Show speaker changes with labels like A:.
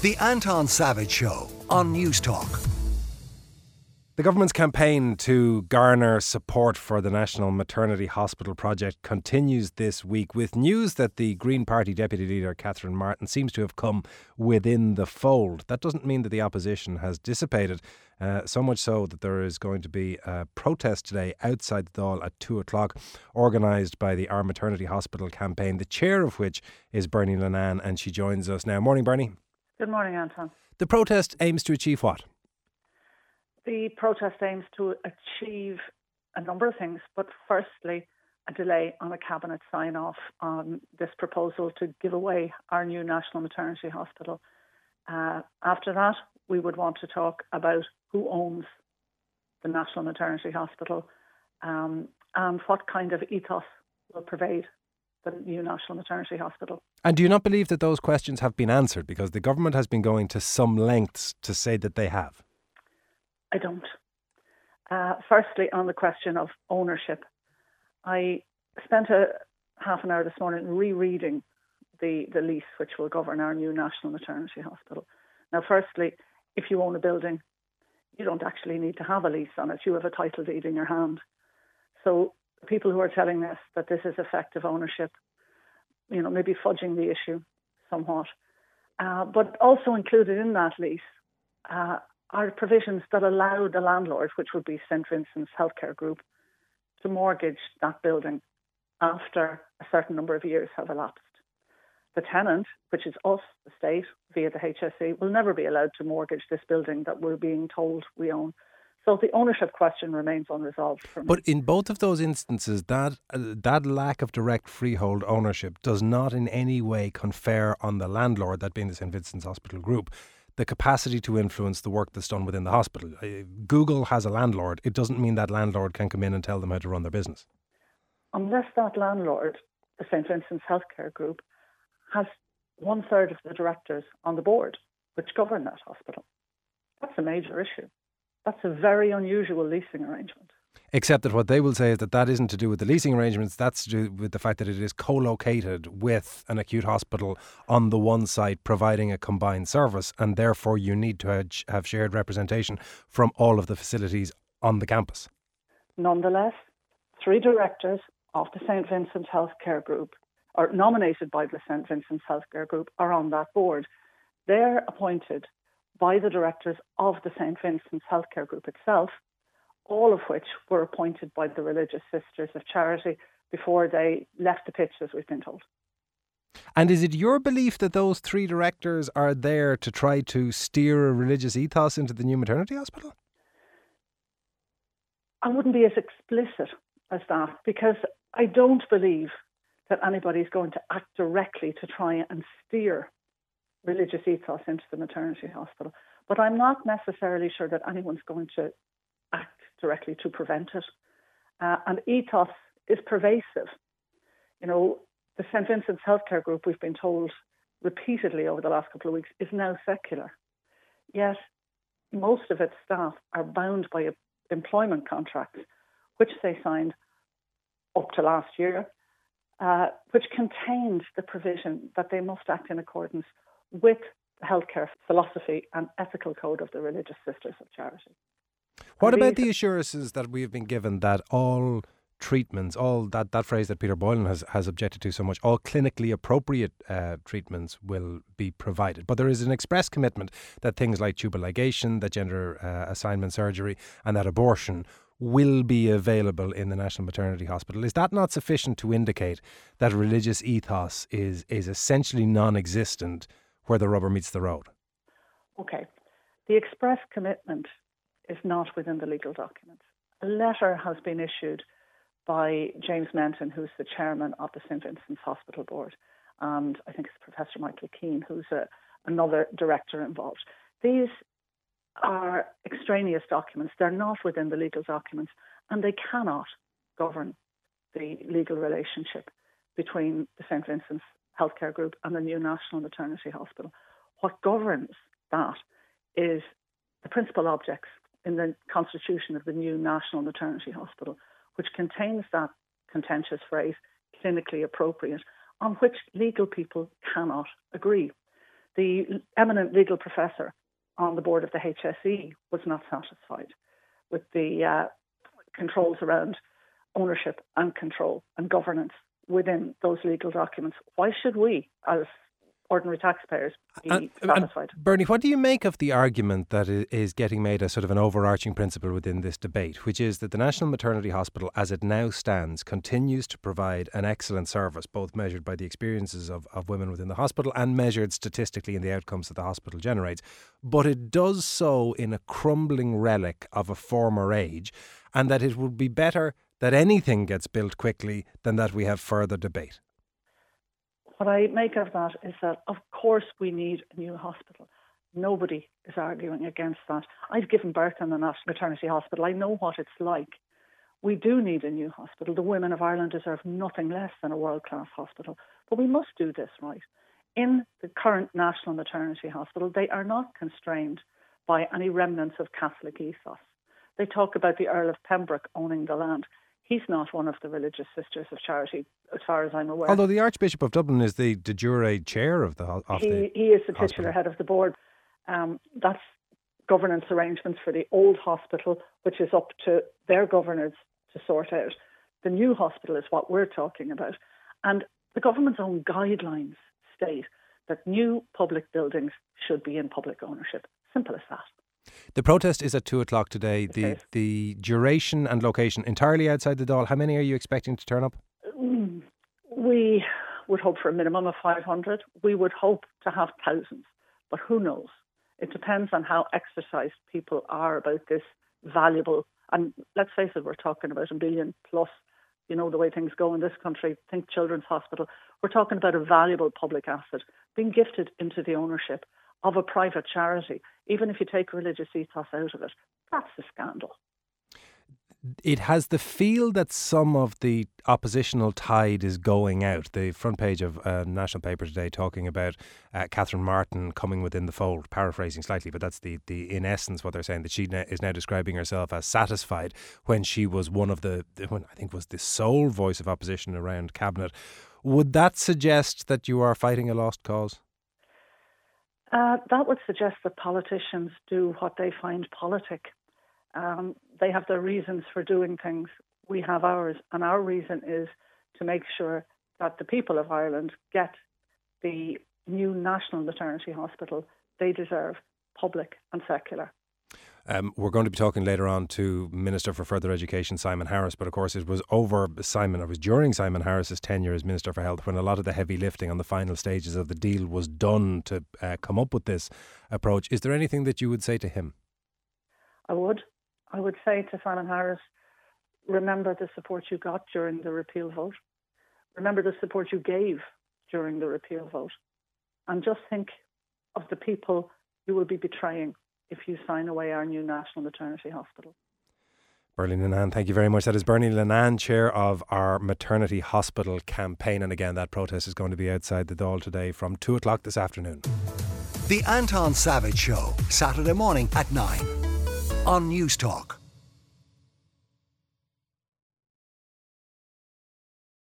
A: The Anton Savage Show on Newstalk.
B: The government's campaign to garner support for the National Maternity Hospital project continues this week with news that the Green Party Deputy Leader Catherine Martin seems to have come within the fold. That doesn't mean that the opposition has dissipated, uh, so much so that there is going to be a protest today outside the Dáil at two o'clock, organised by the Our Maternity Hospital campaign, the chair of which is Bernie Linnane, and she joins us now. Morning, Bernie.
C: Good morning, Anton.
B: The protest aims to achieve what?
C: The protest aims to achieve a number of things, but firstly, a delay on a cabinet sign off on this proposal to give away our new National Maternity Hospital. Uh, after that, we would want to talk about who owns the National Maternity Hospital um, and what kind of ethos will pervade the new National Maternity Hospital.
B: And do you not believe that those questions have been answered? Because the government has been going to some lengths to say that they have.
C: I don't. Uh, firstly, on the question of ownership, I spent a half an hour this morning rereading the, the lease which will govern our new National Maternity Hospital. Now, firstly, if you own a building, you don't actually need to have a lease on it. You have a title deed in your hand. So, people who are telling us that this is effective ownership, you know, maybe fudging the issue somewhat. Uh, but also included in that lease uh, are provisions that allow the landlord, which would be St Vincent's Healthcare Group, to mortgage that building after a certain number of years have elapsed. The tenant, which is us, the state, via the HSE, will never be allowed to mortgage this building that we're being told we own. So the ownership question remains unresolved.
B: But in both of those instances, that uh, that lack of direct freehold ownership does not in any way confer on the landlord, that being the St Vincent's Hospital Group, the capacity to influence the work that's done within the hospital. Uh, Google has a landlord. It doesn't mean that landlord can come in and tell them how to run their business.
C: Unless that landlord, the St. Vincent's Healthcare Group, has one third of the directors on the board which govern that hospital. That's a major issue. That's a very unusual leasing arrangement.
B: Except that what they will say is that that isn't to do with the leasing arrangements, that's to do with the fact that it is co located with an acute hospital on the one site providing a combined service, and therefore you need to have shared representation from all of the facilities on the campus.
C: Nonetheless, three directors of the St. Vincent's Healthcare Group, or nominated by the St. Vincent's Healthcare Group, are on that board. They're appointed by the directors of the St. Vincent's Healthcare Group itself all of which were appointed by the Religious Sisters of Charity before they left the pitch, as we've been told.
B: And is it your belief that those three directors are there to try to steer a religious ethos into the new maternity hospital?
C: I wouldn't be as explicit as that because I don't believe that anybody's going to act directly to try and steer religious ethos into the maternity hospital. But I'm not necessarily sure that anyone's going to act directly to prevent it. Uh, and ethos is pervasive. You know, the St. Vincent's Healthcare Group, we've been told repeatedly over the last couple of weeks, is now secular. Yet most of its staff are bound by employment contracts, which they signed up to last year, uh, which contained the provision that they must act in accordance with the healthcare philosophy and ethical code of the Religious Sisters of Charity.
B: What about the assurances that we have been given that all treatments, all that, that phrase that Peter Boylan has, has objected to so much, all clinically appropriate uh, treatments will be provided. But there is an express commitment that things like tubal ligation, that gender uh, assignment surgery, and that abortion will be available in the National Maternity Hospital. Is that not sufficient to indicate that religious ethos is, is essentially non existent where the rubber meets the road?
C: Okay. The express commitment is not within the legal documents. A letter has been issued by James Menton, who's the chairman of the St Vincent's Hospital Board, and I think it's Professor Michael Keane, who's a, another director involved. These are extraneous documents. They're not within the legal documents, and they cannot govern the legal relationship between the St Vincent's Healthcare Group and the new National Maternity Hospital. What governs that is the principal objects in the constitution of the new National Maternity Hospital, which contains that contentious phrase, clinically appropriate, on which legal people cannot agree. the eminent legal professor on the board of the HSE was not satisfied with the uh, controls around ownership and control and governance within those legal documents. Why should we, as ordinary taxpayers be and, satisfied.
B: And Bernie, what do you make of the argument that is getting made as sort of an overarching principle within this debate, which is that the National Maternity Hospital, as it now stands, continues to provide an excellent service, both measured by the experiences of, of women within the hospital and measured statistically in the outcomes that the hospital generates. But it does so in a crumbling relic of a former age, and that it would be better that anything gets built quickly than that we have further debate
C: what I make of that is that, of course, we need a new hospital. Nobody is arguing against that. I've given birth in the National Maternity Hospital. I know what it's like. We do need a new hospital. The women of Ireland deserve nothing less than a world class hospital. But we must do this right. In the current National Maternity Hospital, they are not constrained by any remnants of Catholic ethos. They talk about the Earl of Pembroke owning the land. He's not one of the religious sisters of charity, as far as I'm aware.
B: Although the Archbishop of Dublin is the de jure chair of the of
C: he,
B: the
C: he is the titular hospital. head of the board. Um, that's governance arrangements for the old hospital, which is up to their governors to sort out. The new hospital is what we're talking about, and the government's own guidelines state that new public buildings should be in public ownership. Simple as that.
B: The protest is at two o'clock today. The the duration and location entirely outside the Dáil. How many are you expecting to turn up?
C: We would hope for a minimum of 500. We would hope to have thousands, but who knows? It depends on how exercised people are about this valuable. And let's face it, we're talking about a billion plus. You know the way things go in this country. Think Children's Hospital. We're talking about a valuable public asset being gifted into the ownership of a private charity, even if you take religious ethos out of it, that's a scandal.
B: It has the feel that some of the oppositional tide is going out. The front page of a national paper today talking about uh, Catherine Martin coming within the fold, paraphrasing slightly, but that's the, the in essence what they're saying that she is now describing herself as satisfied when she was one of the, when I think was the sole voice of opposition around cabinet. Would that suggest that you are fighting a lost cause?
C: Uh, that would suggest that politicians do what they find politic. Um, they have their reasons for doing things. We have ours, and our reason is to make sure that the people of Ireland get the new national maternity hospital they deserve, public and secular.
B: Um, we're going to be talking later on to Minister for Further Education, Simon Harris. But of course, it was over Simon, it was during Simon Harris's tenure as Minister for Health when a lot of the heavy lifting on the final stages of the deal was done to uh, come up with this approach. Is there anything that you would say to him?
C: I would. I would say to Simon Harris, remember the support you got during the repeal vote. Remember the support you gave during the repeal vote. And just think of the people you will be betraying if you sign away our new National Maternity Hospital.
B: Bernie Linnane, thank you very much. That is Bernie Linnane, chair of our maternity hospital campaign. And again, that protest is going to be outside the Dáil today from 2 o'clock this afternoon.
A: The Anton Savage Show, Saturday morning at 9 on Newstalk.